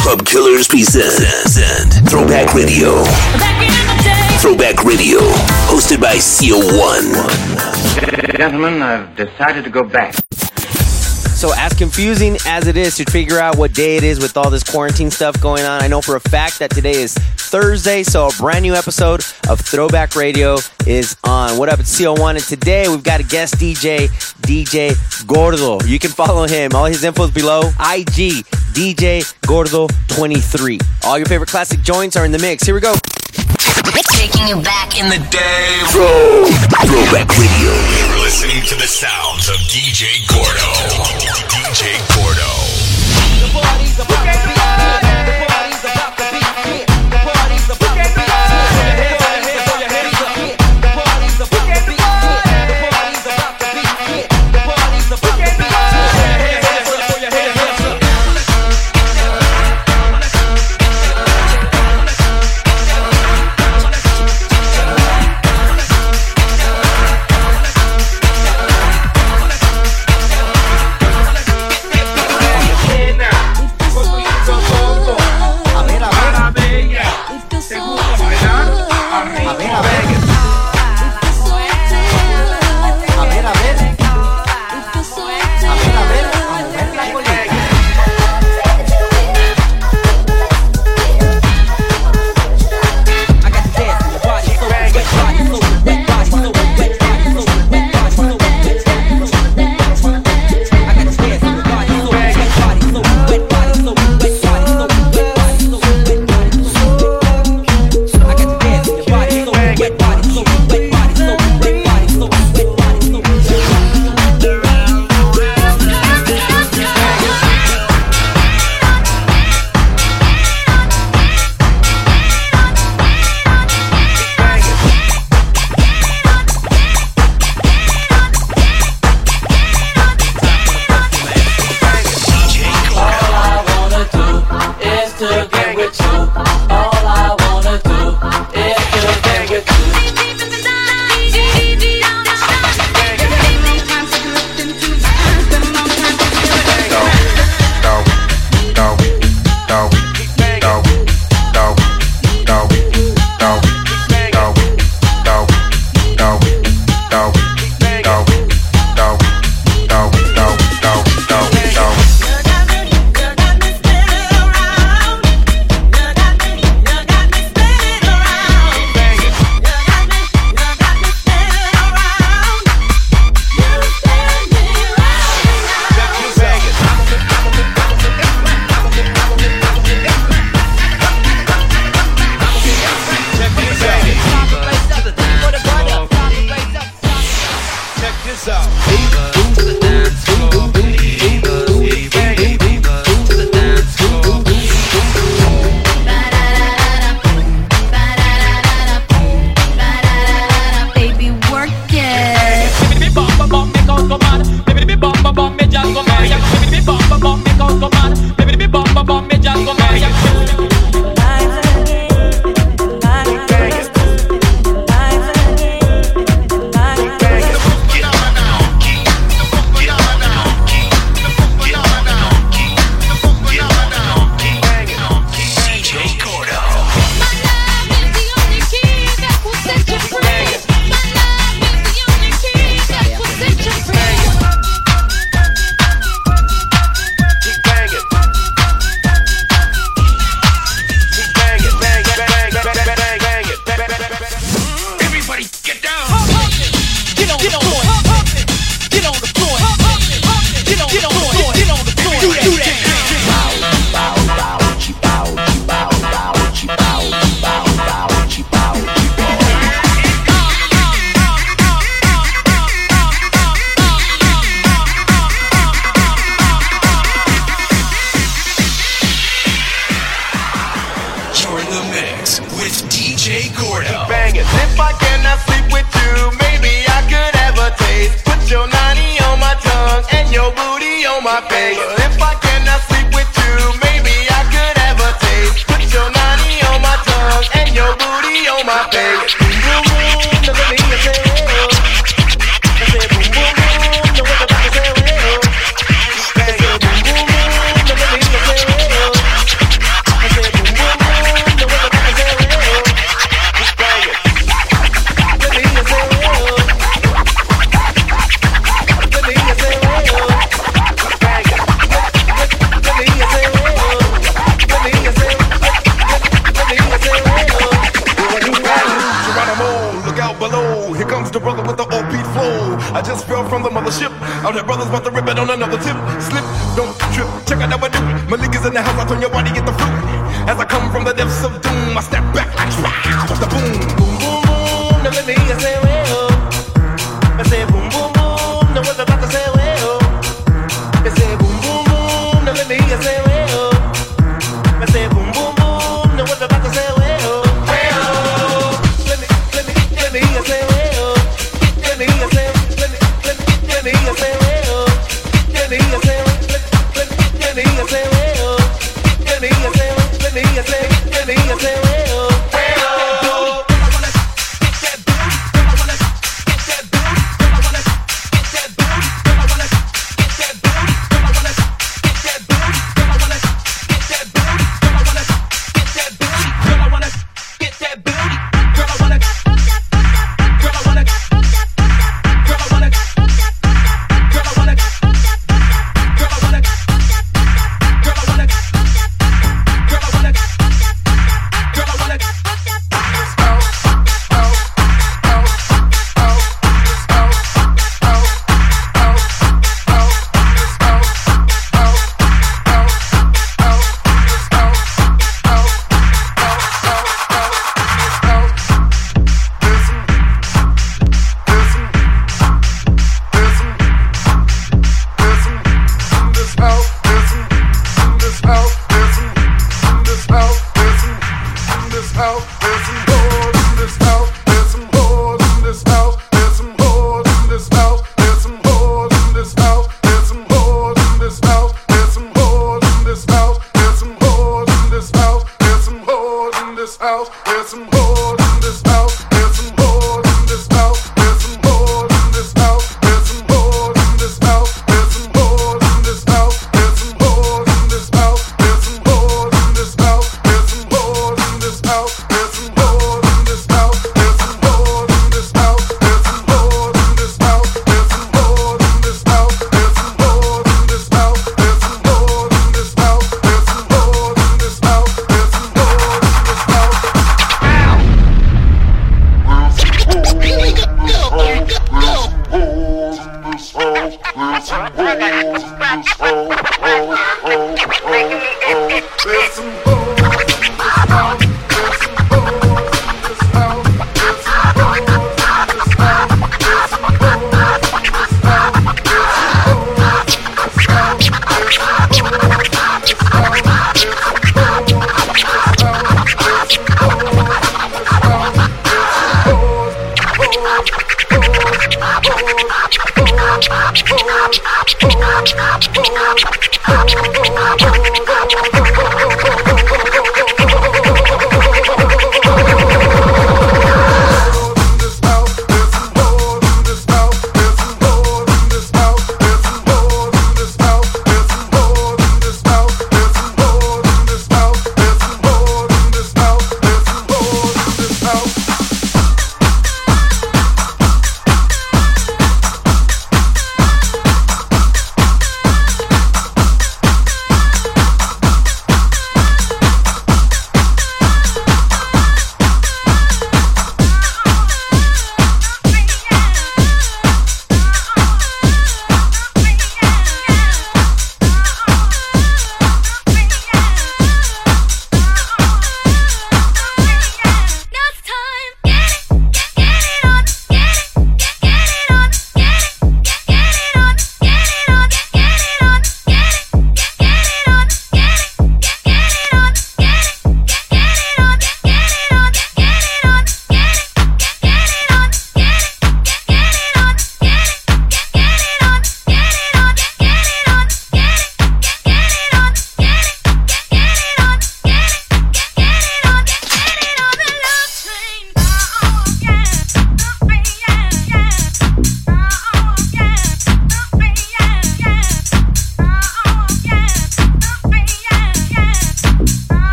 Pub Killers present Throwback Radio. Throwback Radio, hosted by CO1. Gentlemen, I've decided to go back. So, as confusing as it is to figure out what day it is with all this quarantine stuff going on, I know for a fact that today is Thursday, so a brand new episode of Throwback Radio is on. What up, it's CO1, and today we've got a guest DJ, DJ Gordo. You can follow him. All his info is below. IG, DJ Gordo23. All your favorite classic joints are in the mix. Here we go. Taking you back in the day. Throw, Throwback Radio. You're listening to the sounds of DJ Gordo. DJ Gordo. Baby,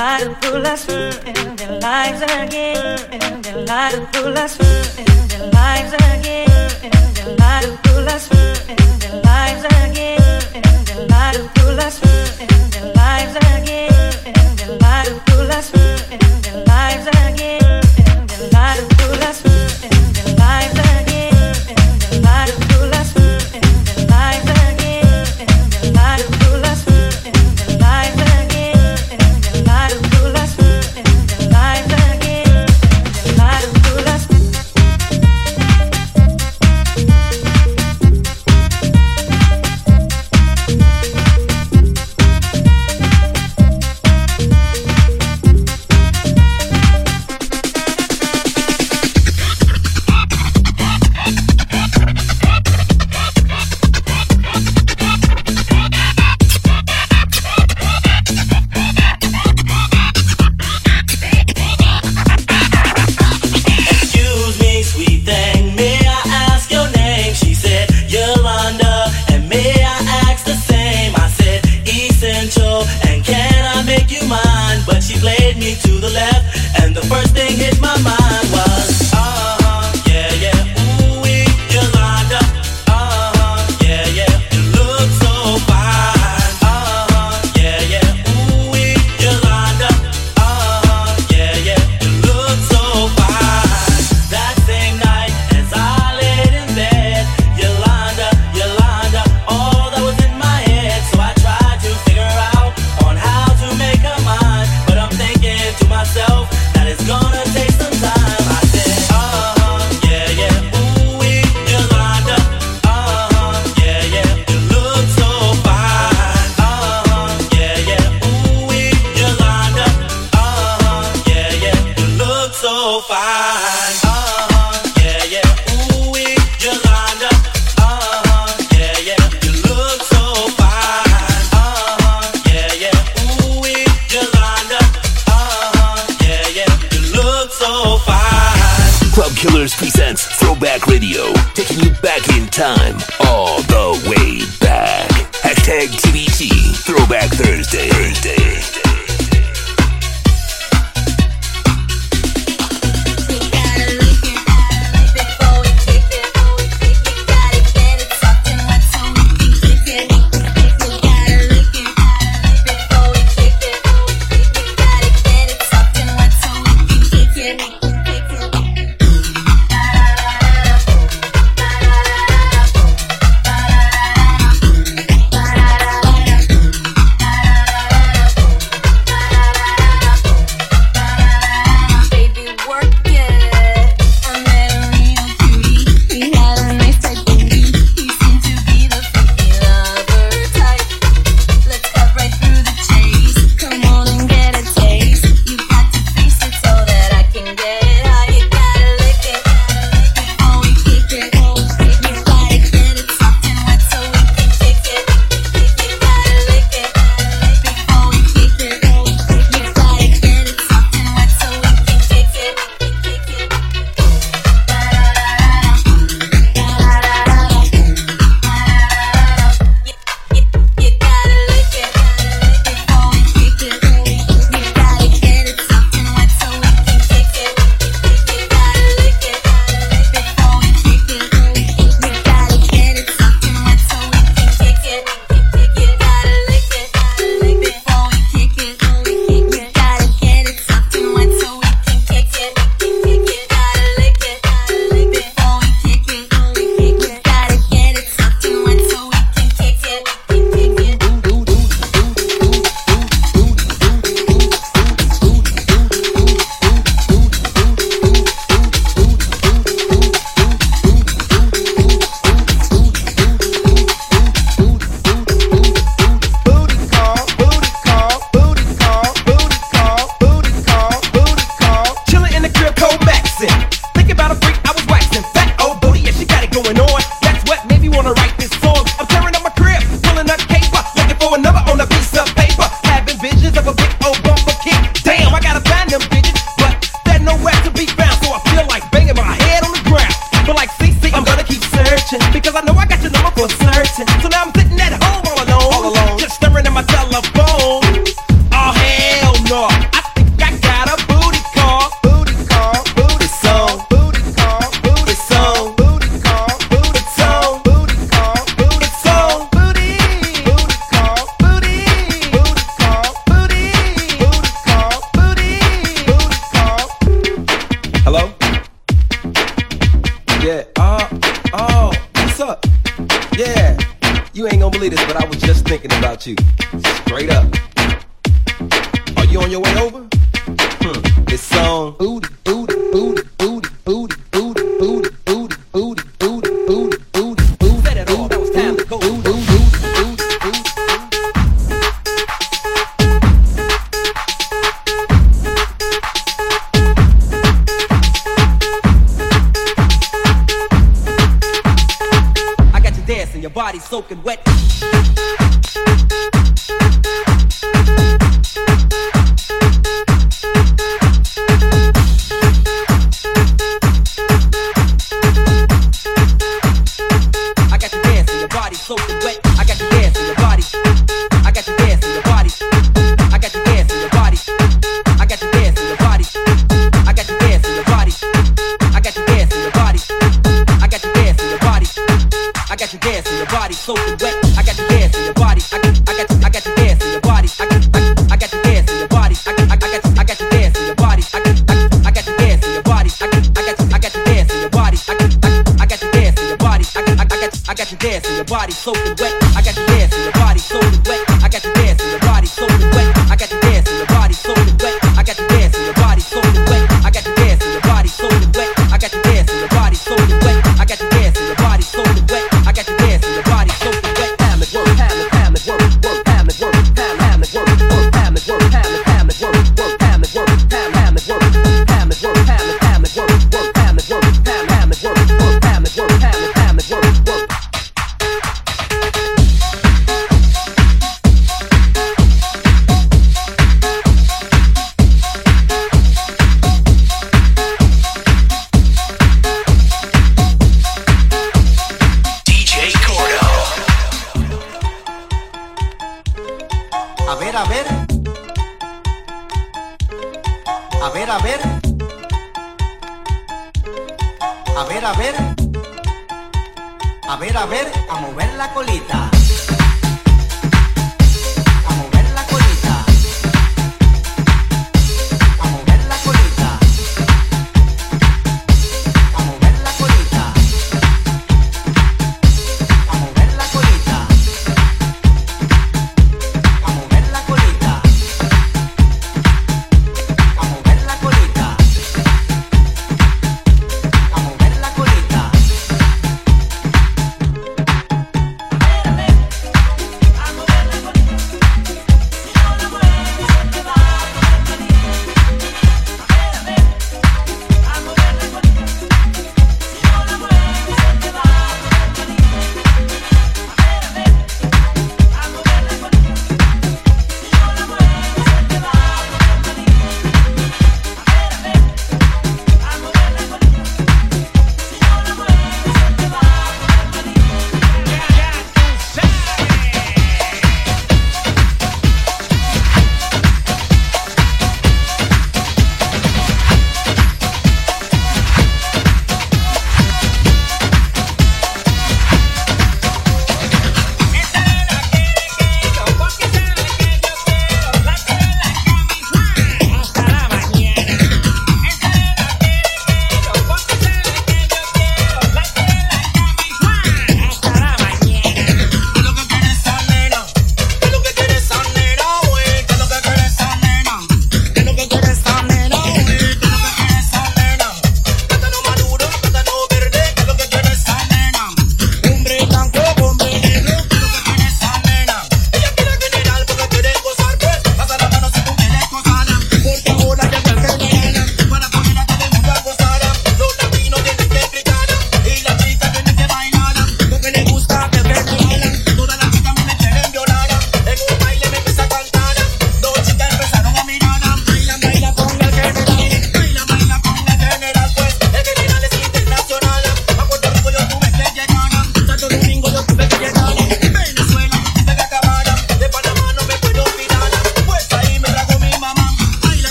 lies pull us in their lives again, in their lies pull us in their lives again, in their lies pull us in their lives again, in their lies pull us in their lives again, in their lies pull us in their again, in their lies pull us in their lives again.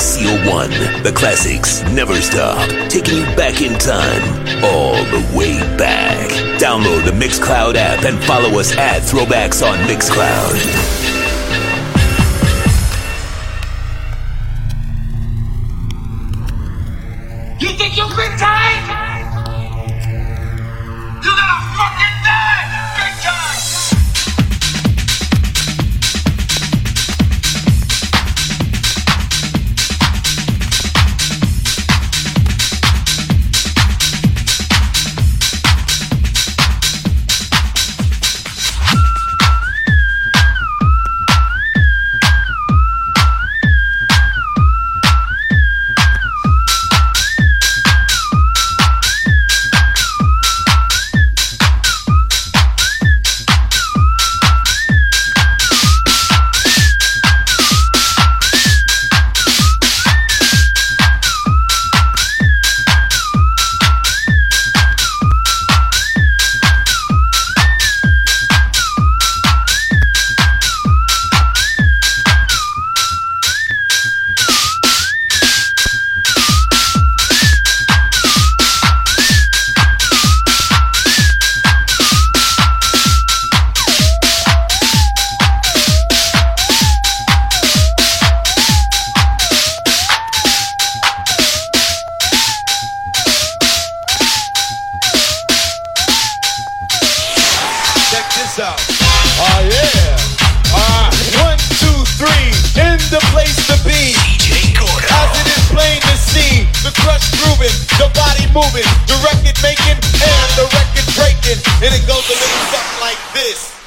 CO1. The classics never stop, taking you back in time, all the way back. Download the Mixcloud app and follow us at Throwbacks on Mixcloud. Moving, the record making, and the record breaking. And it goes a little something like this.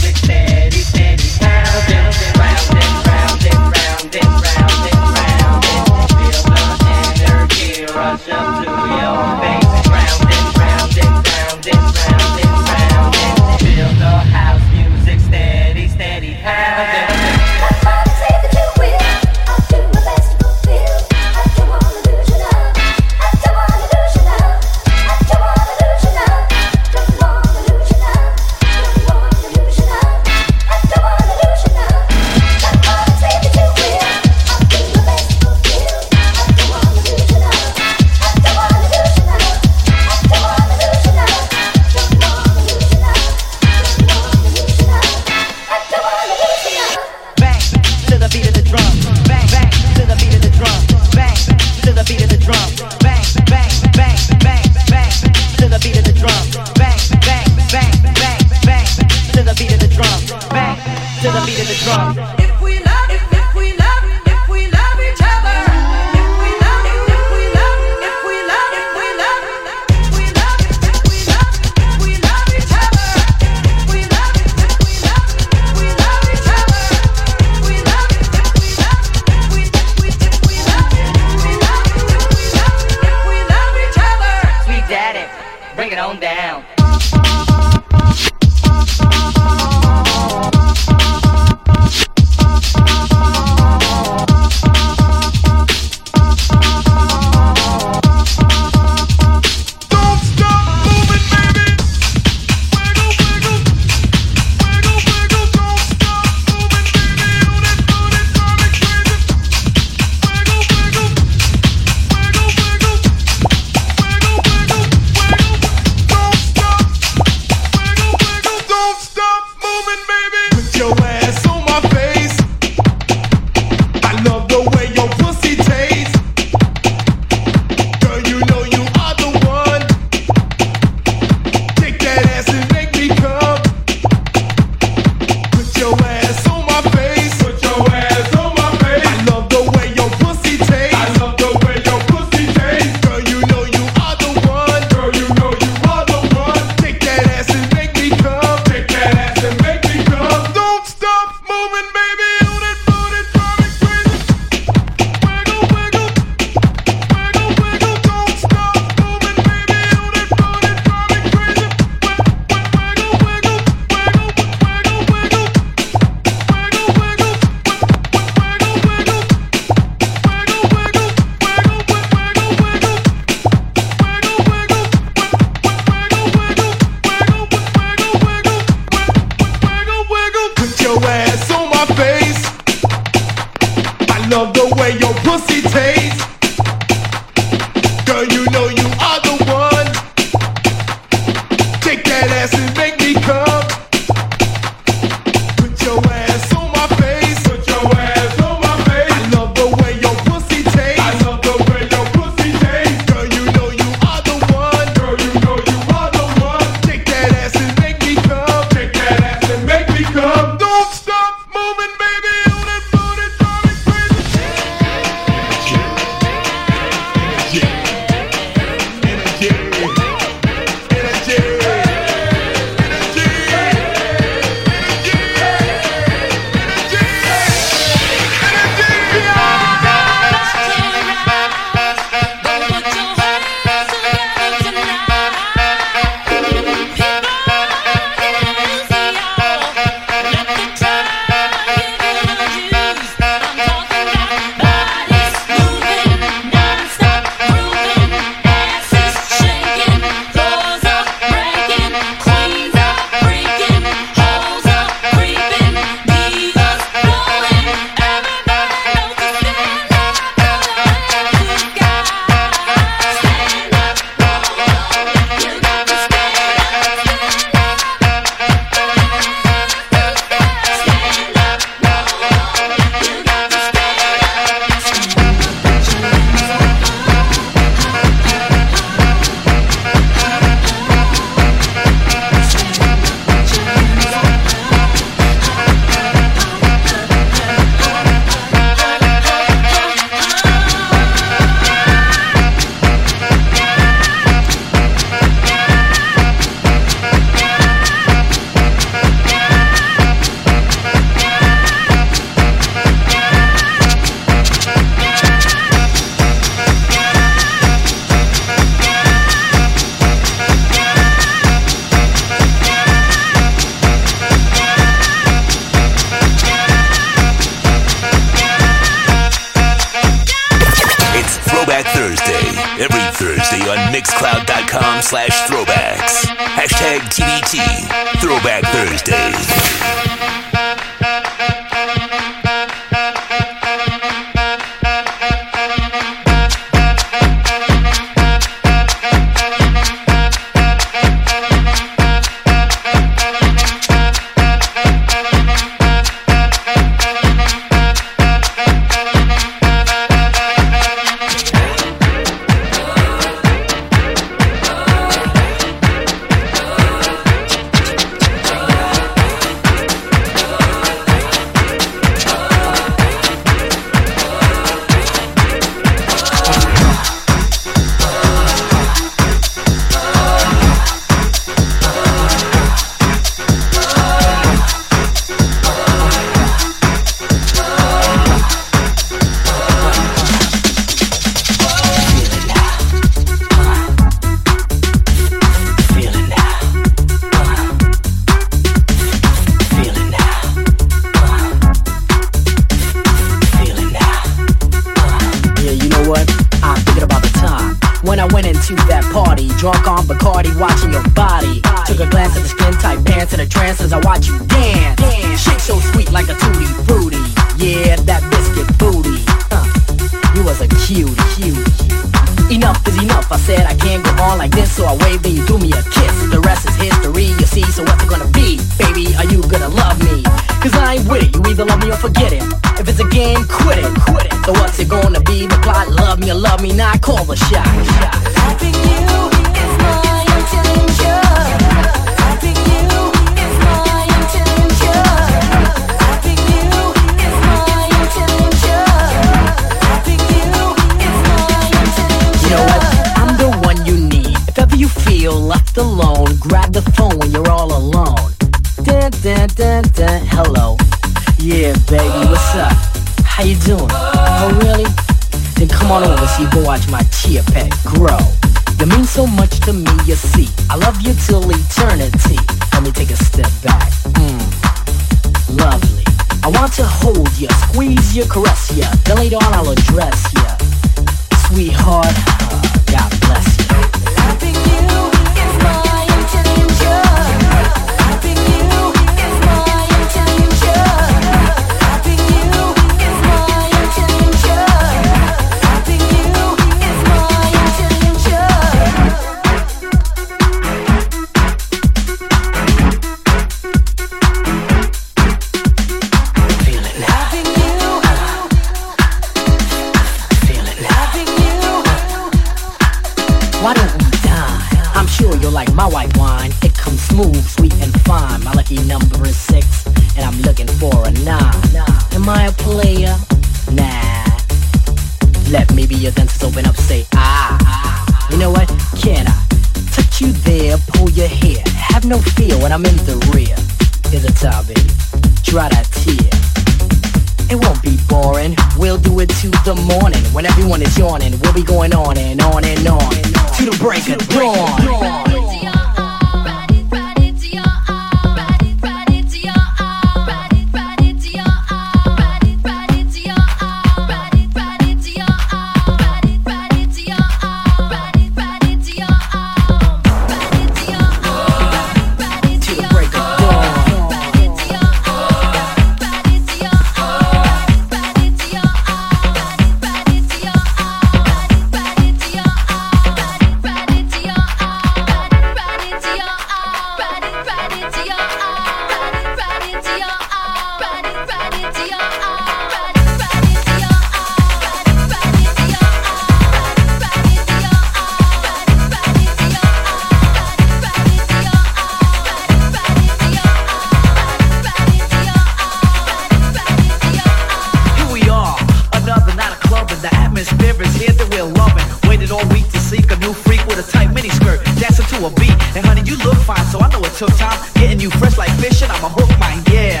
like fish and I'ma hook mine, yeah.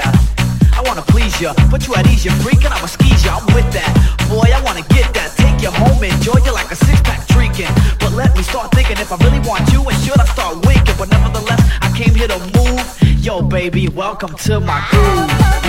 I wanna please ya, put you at ease, you freak, and I'ma skeeze ya. I'm with that, boy, I wanna get that. Take you home, enjoy you like a six pack drinking. But let me start thinking if I really want you, and should I start winking? But nevertheless, I came here to move. Yo, baby, welcome to my groove.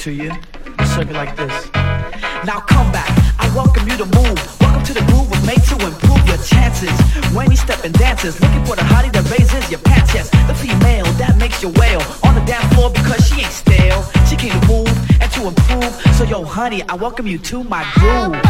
to you. Sing it like this. Now come back. I welcome you to move. Welcome to the groove with made to improve your chances. When you step in dances, looking for the hottie that raises your pants. Yes, the female that makes you wail on the dance floor because she ain't stale. She came to move and to improve. So yo, honey, I welcome you to my groove.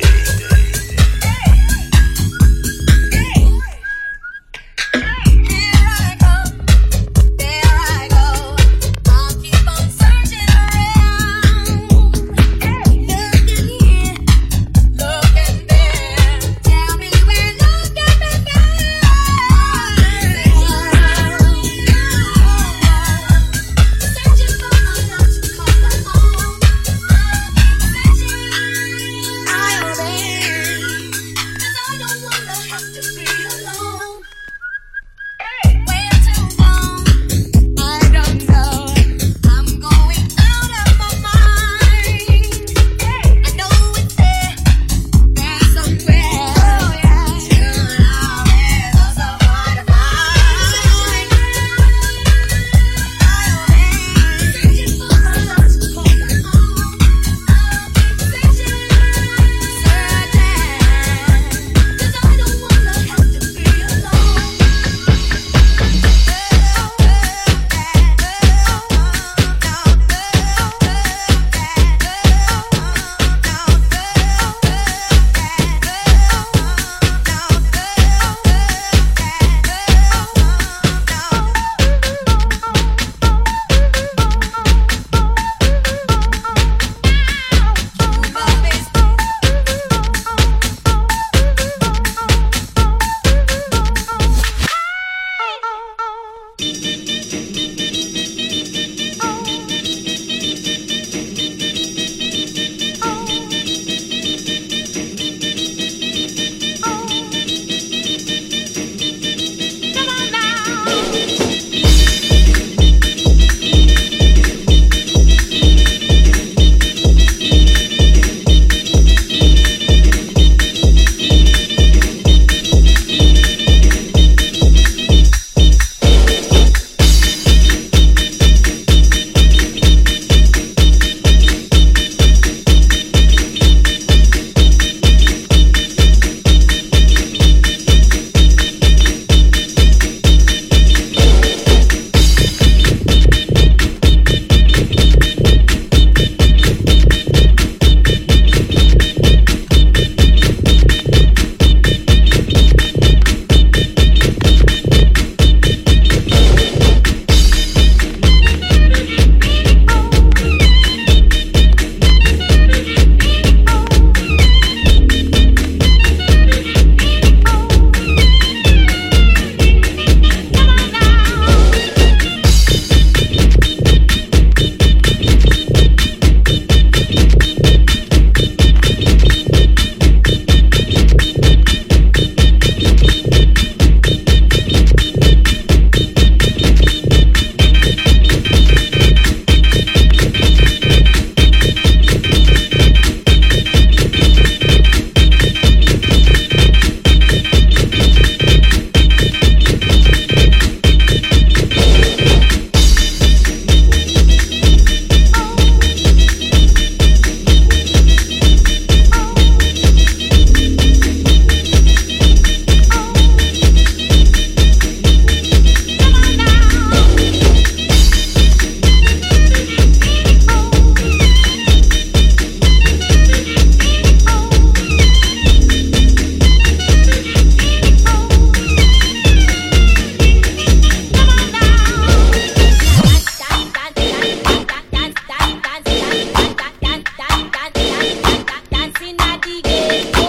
Thank you.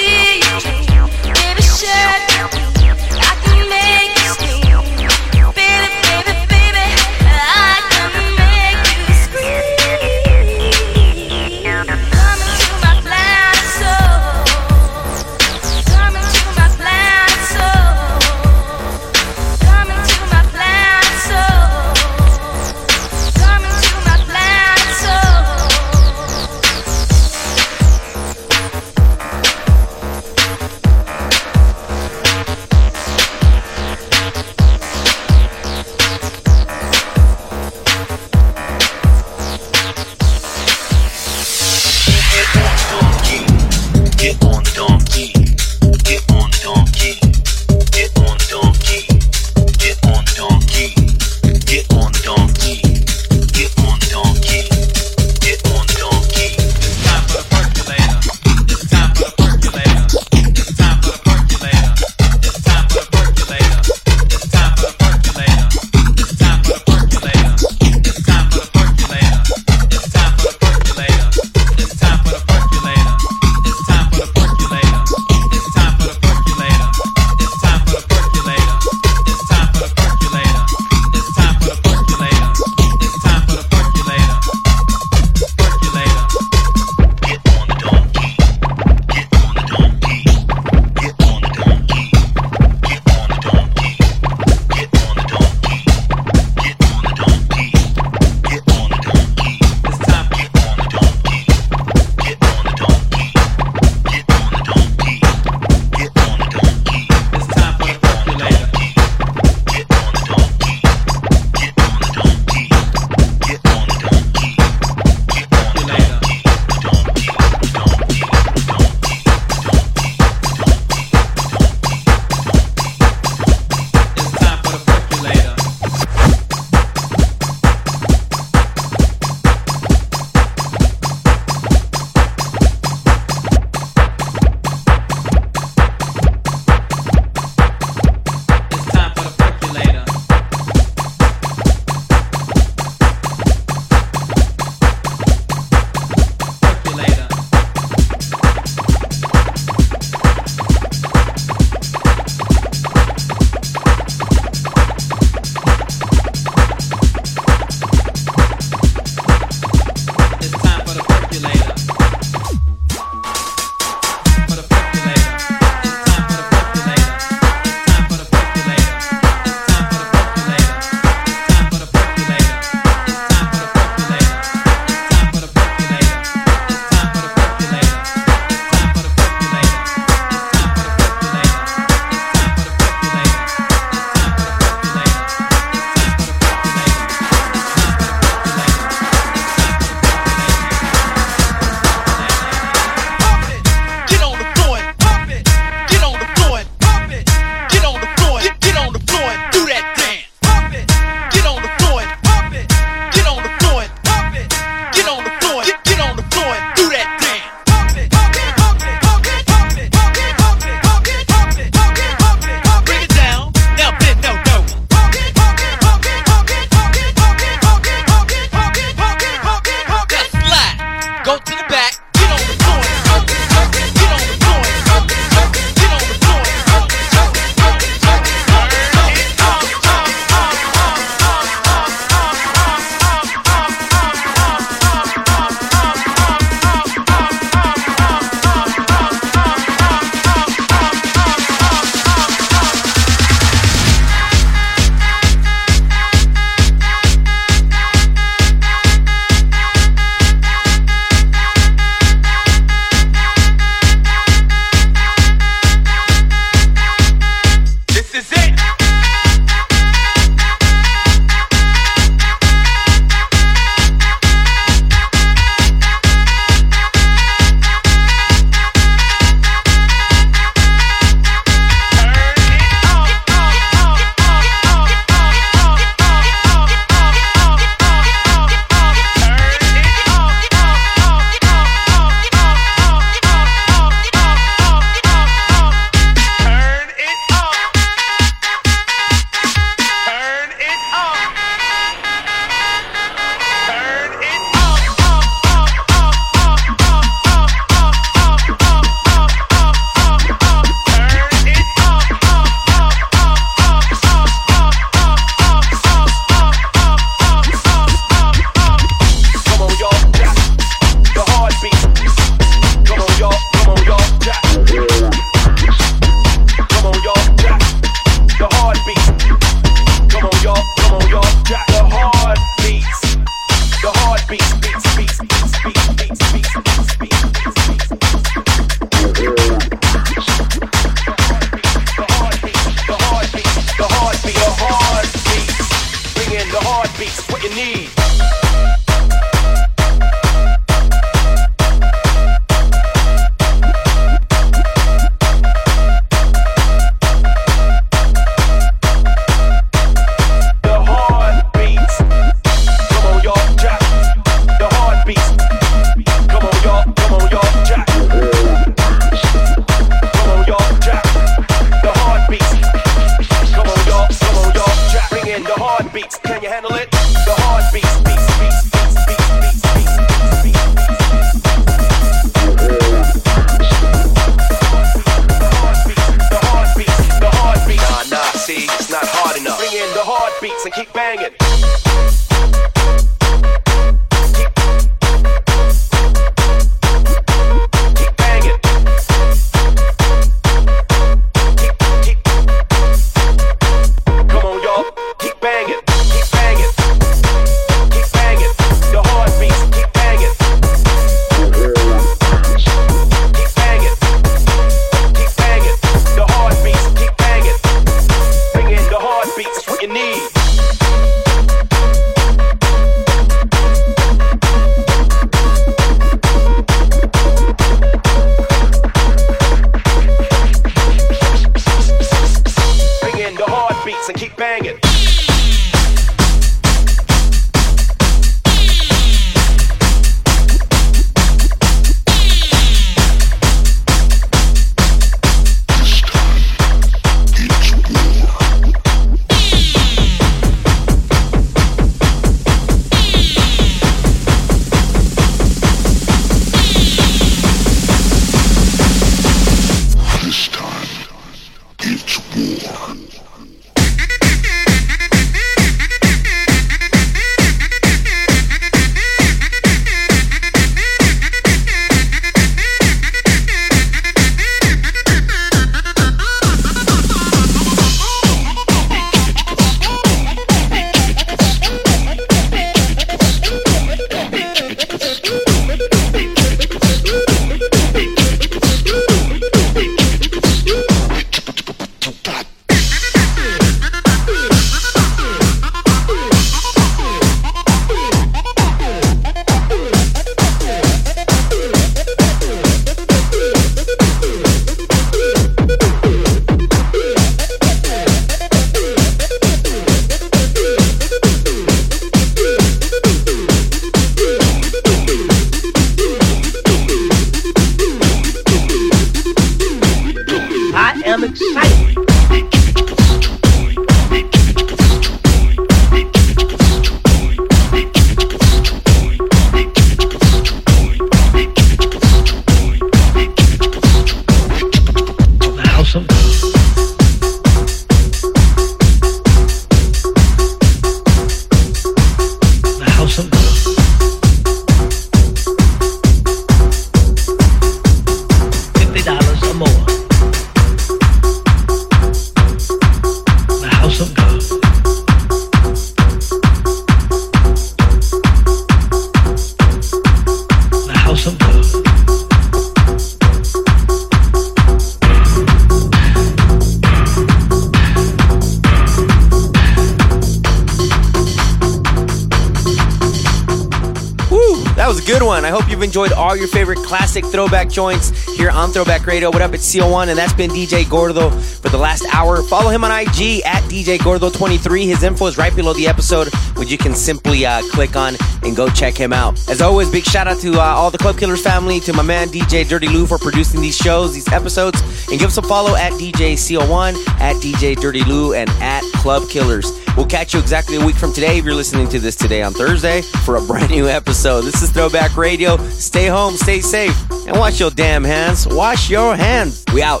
Your favorite classic throwback joints here on Throwback Radio. What up, it's CO1, and that's been DJ Gordo for the last hour. Follow him on IG at DJ Gordo23. His info is right below the episode, which you can simply uh, click on and go check him out. As always, big shout out to uh, all the Club Killers family, to my man DJ Dirty Lou for producing these shows, these episodes, and give us a follow at DJ CO1, at DJ Dirty Lou, and at Club Killers. We'll catch you exactly a week from today if you're listening to this today on Thursday for a brand new episode. This is Throwback Radio. Stay home, stay safe, and wash your damn hands. Wash your hands. We out.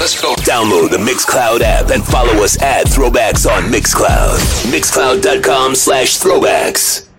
Let's go. Download the Mixcloud app and follow us at Throwbacks on Mixcloud. Mixcloud.com slash throwbacks.